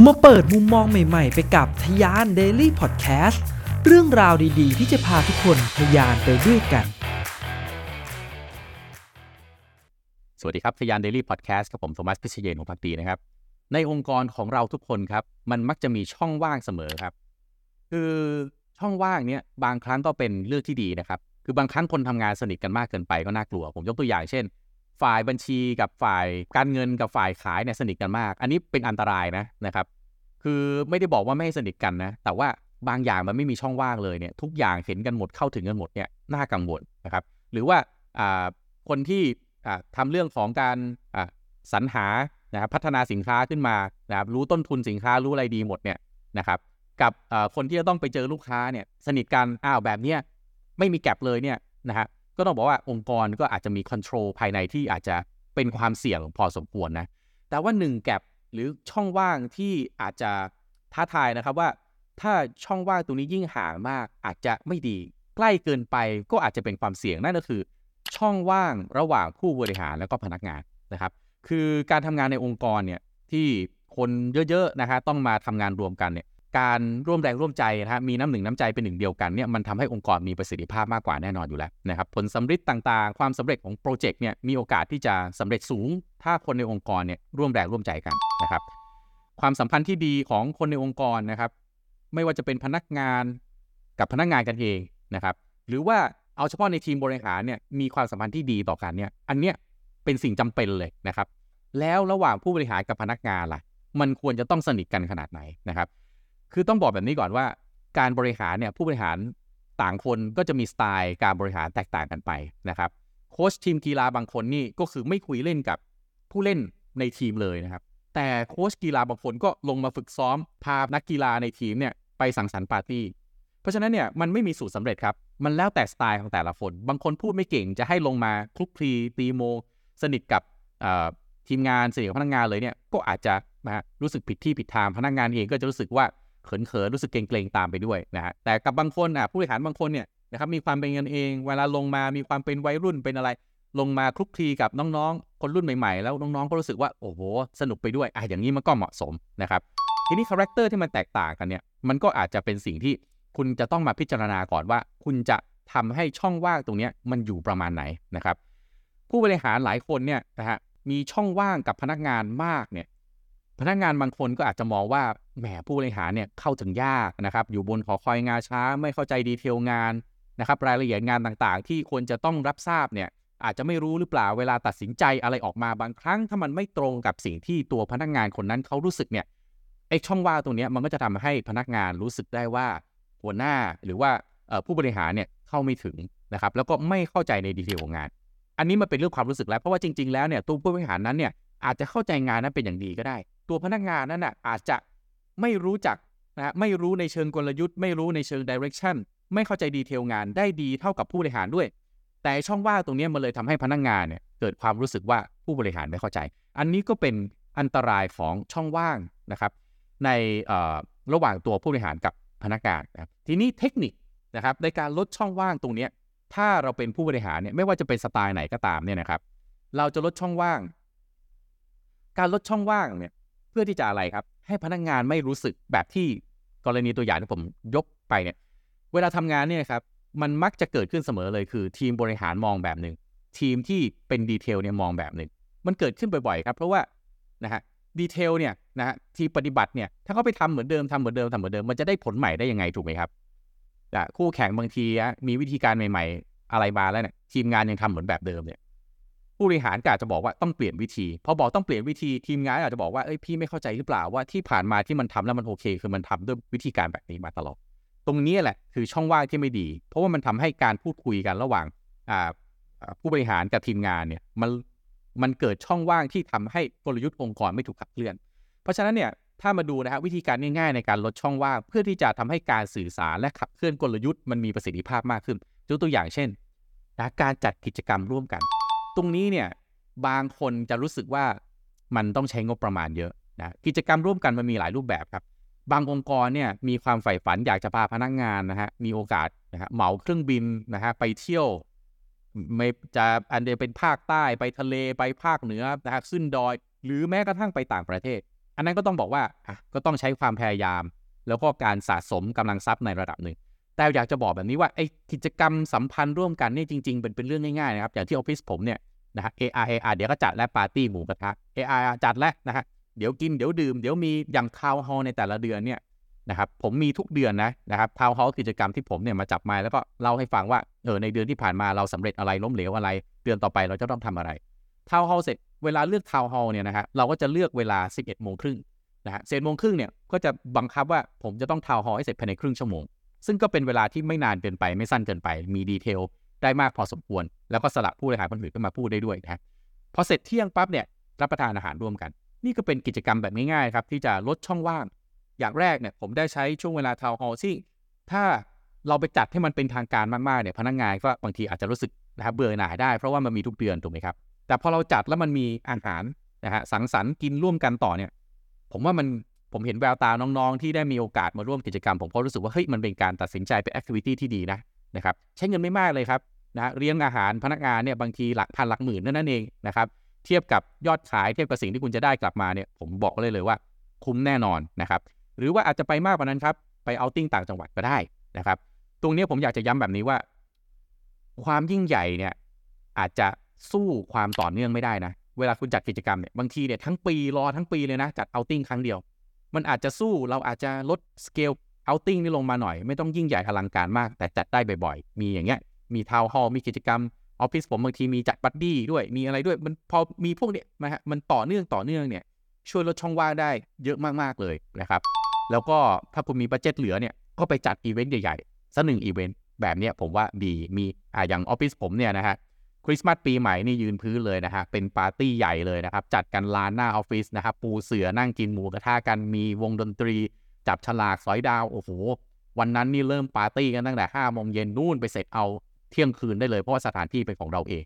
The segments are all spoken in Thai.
มาเปิดมุมมองใหม่ๆ ไปกับทยาน Daily Podcast เรื่องราวดีๆ ที่จะพาทุกคนทยานไปด้วยกัน สวัสดีครับทยาน Daily Podcast กับผมโทมัสพิเชยนของพักดีนะครับ ในองค์กรของเราทุกคนครับ มันมักจะมีช่องว่างเสมอครับ คือช่องว่างเนี้ยบางครั้งก็เป็นเรื่องที่ดีนะครับ คือบางครั้งคนทำงานสนิทกันมากเกินไปก็น่ากลัว ผมยกตัวอย่างเช่น ฝ่ายบัญชีกับฝ่ายการเงินกับฝ่ายขายเนี่ยสนิทกันมาก อันนี้เป็นอันตรายนะนะครับ คือไม่ได้บอกว่าไม่ให้สนิทกันนะ แต่ว่าบางอย่างมันไม่มีช่องว่างเลยเนี่ยทุกอย่างเห็นกันหมดเข้าถึงกันหมดเนี่ยน่ากังวลนะครับ หรือว่าอ่าคนที่อ่าทำเรื่องของการอ่าสรรหานะครับพัฒนาสินค้าขึ้นมานะครับรู้ต้นทุนสินค้ารู้อะไรดีหมดเนี่ยนะครับ กับอ่อคนที่จะต้องไปเจอลูกค้าเนี่ยสนิทกันอ้าวแบบเนี้ยไม่มีแกลบเลยเนี่ยนะฮะ ก็ต้องบอกว่าองค์กรก็อาจจะมีคอนโทรลภายในที่อาจจะเป็นความเสี่ยงพอสมควรนะ แต่ว่า1แกลบหรือช่องว่างที่อาจจะท้าทายนะครับว่า ถ้าช่องว่างตรงนี้ยิ่งห่างมากอาจจะไม่ดี ใกล้เกินไปก็อาจจะเป็นความเสี่ยงนั่นก็คือ ช่องว่างระหว่างผู้บริหารแล้วก็พนักงานนะครับ คือการทำงานในองค์กรเนี่ยที่คนเยอะๆนะฮะต้องมาทำงานรวมกันเนี่ย การร่วมแรงร่วมใจนะฮะมีน้ำหนึ่งน้ำใจเป็นหนึ่งเดียวกันเนี่ยมันทำให้องค์กรมีประสิทธิภาพมากกว่าแน่นอนอยู่แล้วนะครับผลสำฤทธิ์ต่างๆ ความสำเร็จของโปรเจกต์เนี่ยมีโอกาสที่จะสำเร็จสูง ถ้าคนในองค์กรเนี่ยร่วมแรงร่วมใจกันนะครับความสัมพันธ์ที่ดีของคนในองค์กรนะครับ ไม่ว่าจะเป็นพนักงานกับพนักงานกันเองนะครับหรือว่าเอาเฉพาะในทีมบริหารเนี่ยมีความสัมพันธ์ที่ดีต่อกันเนี่ยอันเนี้ยเป็นสิ่งจำเป็นเลยนะครับแล้วระหว่างผู้บริหารกับพนักงานล่ะ มันควรจะต้องสนิทกันขนาดไหนนะครับ คือต้องบอกแบบนี้ก่อนว่า การบริหารเนี่ยผู้บริหารต่างคนก็จะมีสไตล์การบริหารแตกต่างกันไปนะครับโค้ชทีมกีฬาบางคนนี่ก็คือไม่คุยเล่นกับผู้เล่นในทีมเลยนะครับ แต่โค้ชกีฬาบางคนก็ลงมาฝึกซ้อมพานักกีฬาในทีมเนี่ยไปสังสรรค์ปาร์ตี้เพราะฉะนั้นเนี่ยมันไม่มีสูตรสำเร็จครับ มันแล้วแต่สไตล์ของแต่ละคน บางคนพูดไม่เก่งจะให้ลงมาคลุกคลีตีโม สนิทกับทีมงานสนิทกับพนักงานเลยเนี่ยก็อาจจะนะฮะรู้สึกผิดที่ผิดทางพนักงานเองก็จะรู้สึกว่า เขินๆรู้สึกเกรงๆตามไปด้วยนะฮะแต่กับบางคนอะผู้บริหารบางคนเนี่ยนะครับมีความเป็นกันเอง เวลาลงมามีความเป็นวัยรุ่นเป็นอะไร ลงมาคลุกคลีกับน้องๆ คนรุ่นใหม่ๆ แล้วน้องๆก็รู้สึกว่าโอ้โหสนุกไปด้วยอะอย่างนี้มันก็เหมาะสมนะครับทีนี้ character ที่มันแตกต่างกันเนี่ยมันก็อาจจะเป็นสิ่งที่คุณจะต้องมาพิจารณาก่อนว่า คุณจะทำให้ช่องว่างตรงนี้มันอยู่ประมาณไหนนะครับ ผู้บริหารหลายคนเนี่ยนะฮะมีช่องว่างกับพนักงานมากเนี่ย พนักงานบางคนก็อาจจะมองว่าแหมผู้บริหารเนี่ยเข้าถึงยากนะครับ อยู่บนหอคอยงาช้า ไม่เข้าใจดีเทลงานนะครับ รายละเอียดงานต่างๆ ที่ควรจะต้องรับทราบเนี่ยอาจจะไม่รู้หรือเปล่าเวลาตัดสินใจอะไรออกมาบางครั้ง ถ้ามันไม่ตรงกับสิ่งที่ตัวพนักงานคนนั้นเขารู้สึกเนี่ยไอ้ช่องว่างตรงนี้มันก็จะทำให้พนักงานรู้สึกได้ว่าหัวหน้าหรือว่าผู้บริหารเนี่ยเข้าไม่ถึงนะครับแล้วก็ไม่เข้าใจในดีเทลของงาน อันนี้มันเป็นเรื่องความรู้สึกแล้วเพราะว่าจริง ๆแล้วเนี่ยตัวผู้บริหารนั้นเนี่ยอาจจะเข้าใจงานนั้นเป็นอย่างดีก็ได้ ตัวพนักงานนั้นน่ะอาจจะไม่รู้จักนะฮะไม่รู้ในเชิงกลยุทธ์ ไม่รู้ในเชิงดิเรกชันไม่เข้าใจดีเทลงานได้ดีเท่ากับผู้บริหารด้วย แต่ช่องว่างตรงนี้มันเลยทำให้พนักงานเนี่ยเกิดความรู้สึกว่าผู้บริหารไม่เข้าใจ อันนี้ก็เป็นอันตรายของช่องว่างนะครับในระหว่างตัวผู้บริหารกับพนักงานนะครับทีนี้เทคนิคนะครับในการลดช่องว่างตรงนี้ถ้าเราเป็นผู้บริหารเนี่ยไม่ว่าจะเป็นสไตล์ไหนก็ตามเนี่ยนะครับ เราจะลดช่องว่าง การลดช่องว่างเนี่ย เพื่อที่จะอะไรครับ ให้พนักงานไม่รู้สึกแบบที่กรณีตัวอย่างที่ผมยกไปเนี่ย เวลาทำงานเนี่ยครับมันมักจะเกิดขึ้นเสมอเลยคือ ทีมบริหารมองแบบหนึ่งทีมที่เป็นดีเทลเนี่ยมองแบบหนึ่งมันเกิดขึ้นบ่อยๆครับ เพราะว่านะฮะดีเทลเนี่ยนะฮะทีปฏิบัติเนี่ยถ้าเขาไปทำเหมือนเดิมทำเหมือนเดิมทำเหมือนเดิมมันจะได้ผลใหม่ได้ยังไงถูกไหมครับอะคู่แข่งบางทีมีวิธีการใหม่ ๆ อะไรมาแล้วเนี่ยทีมงานยังทำเหมือนแบบเดิมเนี่ย ผู้บริหารก็อาจจะบอกว่าต้องเปลี่ยนวิธี พอบอกต้องเปลี่ยนวิธีทีมงานอาจจะบอกว่าเอ้ยพี่ไม่เข้าใจหรือเปล่าว่าที่ผ่านมาที่มันทำแล้วมันโอเค คือมันทำด้วยวิธีการแบบนี้มาตลอดตรงนี้แหละคือช่องว่างที่ไม่ดี เพราะว่ามันทำให้การพูดคุยกันระหว่างผู้บริหารกับทีมงานเนี่ยมันมันเกิดช่องว่างที่ทำให้กลยุทธ์องค์กรไม่ถูกขับเคลื่อน เพราะฉะนั้นเนี่ยถ้ามาดูนะฮะวิธีการง่ายๆในการลดช่องว่าง เพื่อที่จะทำให้การสื่อสารและขับเคลื่อนกลยุทธ์มันมีประสิทธิภาพมากขึ้นยกตัวอย่างเช่นการจัดกิจกรรมร่วมกัน ตรงนี้เนี่ยบางคนจะรู้สึกว่ามันต้องใช้งบประมาณเยอะนะกิจกรรมร่วมกันมันมีหลายรูปแบบครับ บางองค์กรเนี่ยมีความใฝ่ฝันอยากจะพาพนักงานนะฮะมีโอกาสนะฮะเหมาเครื่องบินนะฮะไปเที่ยวไม่จะอันเดียเป็นภาคใต้ไปทะเลไปภาคเหนือนะฮะขึ้นดอย หรือแม้กระทั่งไปต่างประเทศ อันนั้นก็ต้องบอกว่าอะก็ต้องใช้ความพยายาม แล้วก็การสะสมกำลังทรัพย์ในระดับหนึ่ง แต่อยากจะบอกแบบนี้ว่าไอ้กิจกรรมสัมพันธ์ร่วมกันนี่จริง ๆ เป็นเป็นเรื่องง่ายๆนะครับ อย่างที่ออฟฟิศผมเนี่ยนะฮะ AR AR เดี๋ยวก็จัดและปาร์ตี้หมูกระทะ AR จัดแล้วนะฮะเดี๋ยวกินเดี๋ยวดื่มเดี๋ยวมีอย่างทาวน์ฮอลในแต่ละเดือนเนี่ยนะครับผมมีทุกเดือนนะนะครับ town hall กิจกรรมที่ผมเนี่ยมาจับมาแล้วก็เล่าให้ฟังว่าเออในเดือนที่ผ่านมาเราสำเร็จอะไรล้มเหลวอะไร เดือนต่อไปเราจะต้องทำอะไร town hall เสร็จเวลาเลือก town hall เนี่ยนะฮะเราก็จะเลือกเวลา 11โมงครึ่งนะฮะเศษโมงครึ่งเนี่ยก็จะบังคับว่าผมจะต้อง town hall ให้เสร็จภายในครึ่งชั่วโมง ซึ่งก็เป็นเวลาที่ไม่นานเกินไปไม่สั้นเกินไป มี detail ได้มากพอสมควร แล้วก็สลับผู้บริหารคนอื่นขึ้นมาพูดได้ด้วยนะพอเสร็จเที่ยงปั๊บเนี่ยรับประทานอาหารร่วมกัน นี่ก็เป็นกิจกรรมแบบง่ายๆครับที่จะลดช่องว่าง อย่างแรกเนี่ยผมได้ใช้ช่วงเวลาทาวน์ฮอลที่ถ้าเราไปจัดให้มันเป็นทางการมากๆเนี่ยพนักงานก็บางทีอาจจะรู้สึกนะครับเบื่อหน่ายได้เพราะว่ามันมีทุกเดือนถูกไหมครับ แต่พอเราจัดแล้วมันมีอาหารนะฮะสังสรรค์กินร่วมกันต่อเนี่ย ผมว่ามัน ผมเห็นแววตาน้องๆ ที่ได้มีโอกาสมาร่วมกิจกรรม ผมก็รู้สึกว่าเฮ้ยมันเป็นการตัดสินใจเป็นแอคทิวิตี้ที่ดีนะนะครับใช้เงินไม่มากเลยครับนะเลี้ยงอาหารพนักงานเนี่ยบางทีหลักพันหลักหมื่นนั่นเองนะครับเทียบกับยอดขายเทียบกับสิ่งที่คุณจะได้กลับมาเนี่ยผมบอกเลยเลยว่าคุ้มแน่นอนนะครับหรือว่าอาจจะไปมากกว่านั้นครับไป outing ต่างจังหวัดก็ได้นะครับตรงนี้ผมอยากจะย้ำแบบนี้ว่า ความยิ่งใหญ่เนี่ยอาจจะสู้ความต่อเนื่องไม่ได้นะเวลาคุณจัดกิจกรรมเนี่ยบางทีเนี่ยทั้งปีรอทั้งปีเลยนะจัด outing ครั้งเดียว มันอาจจะสู้เราอาจจะลด scale outing นี่ลงมาหน่อย ไม่ต้องยิ่งใหญ่อลังการมาก แต่จัดได้บ่อยๆ มีอย่างเงี้ยมี town hall มีกิจกรรมออฟฟิศผมบางทีมีจัด buddy ด้วยมีอะไรด้วย มันพอมีพวกเนี้ยนะฮะมันต่อเนื่องต่อเนื่องเนี่ยช่วยลดช่องว่างได้เยอะมากๆเลยนะครับ แล้วก็ถ้าคุณมี budget เหลือเนี่ยก็ไปจัดอีเวนต์ใหญ่ๆสักหนึ่งอีเวนต์แบบเนี้ยผมว่าดีมีอ่าอย่างออฟฟิศผมเนี่ยนะฮะ คริสต์มาสปีใหม่นี่ยืนพื้นเลยนะฮะ เป็นปาร์ตี้ใหญ่เลยนะครับ จัดกันลานหน้าออฟฟิศนะครับ ปูเสื่อนั่งกินหมูกระทะกัน มีวงดนตรี จับฉลากสอยดาว โอ้โห วันนั้นนี่เริ่มปาร์ตี้กันตั้งแต่ห้าโมงเย็นนู่นไปเสร็จเอาเที่ยงคืนได้เลย เพราะว่าสถานที่เป็นของเราเอง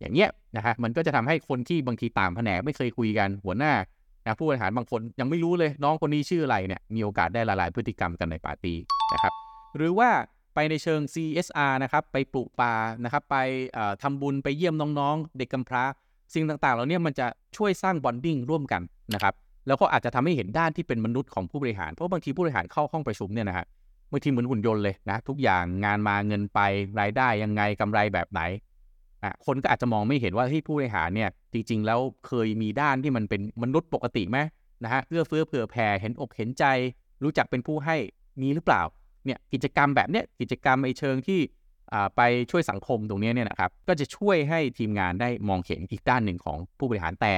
อย่างเงี้ยนะฮะ มันก็จะทำให้คนที่บางทีต่างแผนกไม่เคยคุยกัน หัวหน้านะผู้บริหารบางคนยังไม่รู้เลย น้องคนนี้ชื่ออะไรเนี่ย มีโอกาสได้ละลายพฤติกรรมกันในปาร์ตี้นะครับ หรือว่า ไปในเชิง CSR นะครับ ไปปลูกป่านะครับ ไปเอ่อทำบุญไปเยี่ยมน้องๆ เด็กกำพร้า สิ่งต่างๆเหล่านี้มันจะช่วยสร้าง bonding ร่วมกันนะครับ แล้วก็อาจจะทำให้เห็นด้านที่เป็นมนุษย์ของผู้บริหาร เพราะบางทีผู้บริหารเข้าห้องประชุมเนี่ยนะฮะบางทีเหมือนหุ่นยนต์เลยนะ ทุกอย่างงานมาเงินไปรายได้ยังไงกำไรแบบไหนอะคนก็อาจจะมองไม่เห็นว่าที่ผู้บริหารเนี่ยจริง ๆ แล้วเคยมีด้านที่มันเป็นมนุษย์ปกติไหมนะฮะเอื้อเฟื้อเผื่อแผ่เห็นอกเห็นใจ รู้จักเป็นผู้ให้มีหรือเปล่า เนี่ยกิจกรรมแบบเนี้ยกิจกรรมไอเชิงที่ไปช่วยสังคมตรงนี้เนี่ยนะครับก็จะช่วยให้ทีมงานได้มองเห็นอีกด้านหนึ่งของผู้บริหารแต่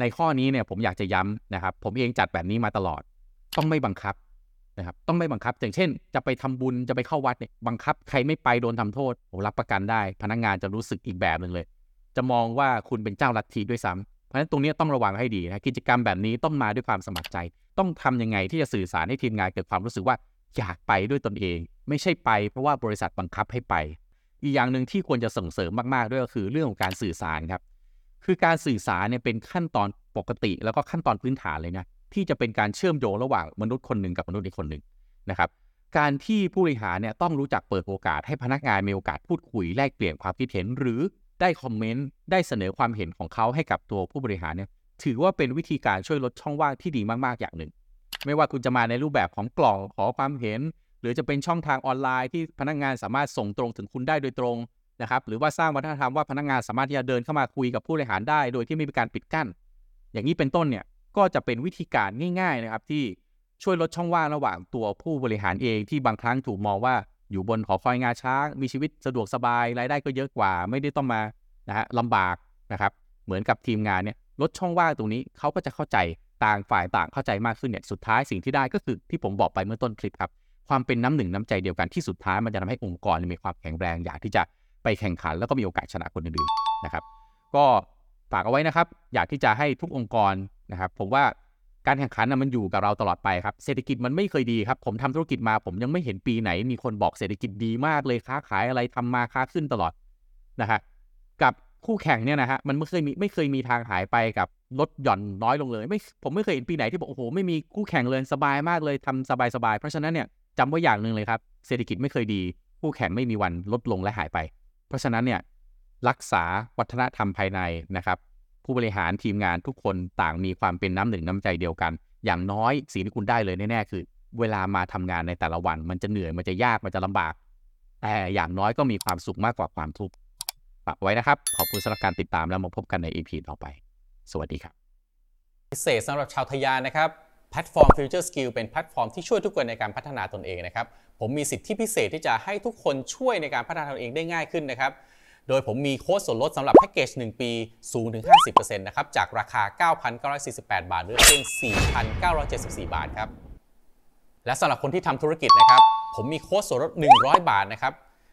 ในข้อนี้เนี่ยผมอยากจะย้ำนะครับ ผมเองจัดแบบนี้มาตลอด ต้องไม่บังคับนะครับ ต้องไม่บังคับ อย่างเช่น จะไปทำบุญจะไปเข้าวัดเนี่ยบังคับ ใครไม่ไปโดนทำโทษผมรับประกันได้ พนักงานจะรู้สึกอีกแบบหนึ่งเลย จะมองว่าคุณเป็นเจ้าลัทธิด้วยซ้ำเพราะฉะนั้นตรงนี้ต้องระวังให้ดีนะกิจกรรมแบบนี้ต้องมาด้วยความสมัครใจ ต้องทำยังไงที่จะสื่อสารให้ทีมงานเกิดความรู้สึกว่า อยากไปด้วยตนเอง ไม่ใช่ไป เพราะว่าบริษัทบังคับให้ไป อีกอย่างหนึ่งที่ควรจะส่งเสริมมากๆด้วยก็คือเรื่องของการสื่อสารครับ คือการสื่อสารเนี่ยเป็นขั้นตอนปกติแล้วก็ขั้นตอนพื้นฐานเลยนะที่จะเป็นการเชื่อมโยงระหว่างมนุษย์คนหนึ่งกับมนุษย์อีกคนหนึ่งนะครับการที่ผู้บริหารเนี่ยต้องรู้จักเปิดโอกาสให้พนักงานมีโอกาสพูดคุยแลกเปลี่ยนความคิดเห็น หรือได้คอมเมนต์ได้เสนอความเห็นของเขาให้กับตัวผู้บริหารเนี่ยถือว่าเป็นวิธีการช่วยลดช่องว่างที่ดีมากๆอย่างหนึ่ง ไม่ว่าคุณจะมาในรูปแบบของกล่องขอความเห็น หรือจะเป็นช่องทางออนไลน์ที่พนักงานสามารถส่งตรงถึงคุณได้โดยตรงนะครับ หรือว่าสร้างวัฒนธรรมว่าพนักงานสามารถที่จะเดินเข้ามาคุยกับผู้บริหารได้ โดยที่ไม่มีการปิดกั้น อย่างนี้เป็นต้นเนี่ยก็จะเป็นวิธีการง่าย ๆนะครับ ที่ช่วยลดช่องว่างระหว่างตัวผู้บริหารเองที่บางครั้งถูกมองว่าอยู่บนหอคอยงาช้างมีชีวิตสะดวกสบายรายได้ก็เยอะกว่า ไม่ได้ต้องมานะฮะลำบากนะครับ เหมือนกับทีมงานเนี่ยลดช่องว่างตรงนี้เขาก็จะเข้าใจ ต่างฝ่ายต่างเข้าใจมากขึ้นเนี่ยสุดท้ายสิ่งที่ได้ก็คือที่ผมบอกไปเมื่อต้นคลิปครับความเป็นน้ำหนึ่งน้ำใจเดียวกันที่สุดท้ายมันจะทำให้องค์กรมีความแข็งแรงอยากที่จะไปแข่งขันแล้วก็มีโอกาสชนะคนอื่นๆนะครับ ก็ฝากเอาไว้นะครับ อยากที่จะให้ทุกองค์กรนะครับ ผมว่าการแข่งขันนะมันอยู่กับเราตลอดไปครับ เศรษฐกิจมันไม่เคยดีครับ ผมทำธุรกิจมา ผมยังไม่เห็นปีไหน มีคนบอกเศรษฐกิจดีมากเลยค้าขายอะไรทำมาค้าขึ้นตลอดนะฮะกับ คู่แข่งเนี่ยนะฮะมันไม่เคยมีไม่เคยมีทางหายไปกับลดหย่อนน้อยลงเลย ไม่ผมไม่เคยเห็นปีไหนที่บอกโอ้โหไม่มีคู่แข่งเลยสบายมากเลยทำสบายๆเพราะฉะนั้นเนี่ยจำไว้อย่างหนึ่งเลยครับเศรษฐกิจไม่เคยดี คู่แข่งไม่มีวันลดลงและหายไป เพราะฉะนั้นเนี่ยรักษาวัฒนธรรมภายในนะครับ ผู้บริหารทีมงานทุกคนต่างมีความเป็นน้ำหนึ่งน้ำใจเดียวกัน อย่างน้อยสิ่งที่คุณได้เลยแน่ๆคือ เวลามาทำงานในแต่ละวัน มันจะเหนื่อยมันจะยากมันจะลำบาก แต่อย่างน้อยก็มีความสุขมากกว่าความทุกข์ ฝากไว้นะครับ ขอบคุณสำหรับการติดตามแล้วมาพบกันใน EP ต่อไป สวัสดีครับ พิเศษสำหรับชาวทะยานนะครับแพลตฟอร์ม Future Skill เป็นแพลตฟอร์มที่ช่วยทุกคนในการพัฒนาตนเองนะครับ ผมมีสิทธิพิเศษที่จะให้ทุกคนช่วยในการพัฒนาตนเองได้ง่ายขึ้นนะครับ โดยผมมีโค้ดส่วนลดสำหรับแพ็กเกจ 1 ปีสูงถึง 50%นะครับ จากราคา 9,948 บาท หรือเพียง4,974 บาทครับ และสำหรับคนที่ทำธุรกิจนะครับ ผมมีโค้ดส่วนลด 100 บาทนะครับ